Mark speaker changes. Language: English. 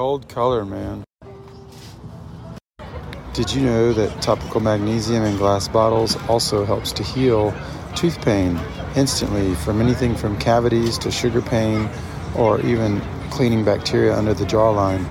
Speaker 1: Gold color, man. Did you know that topical magnesium in glass bottles also helps to heal tooth pain instantly from anything from cavities to sugar pain or even cleaning bacteria under the jawline?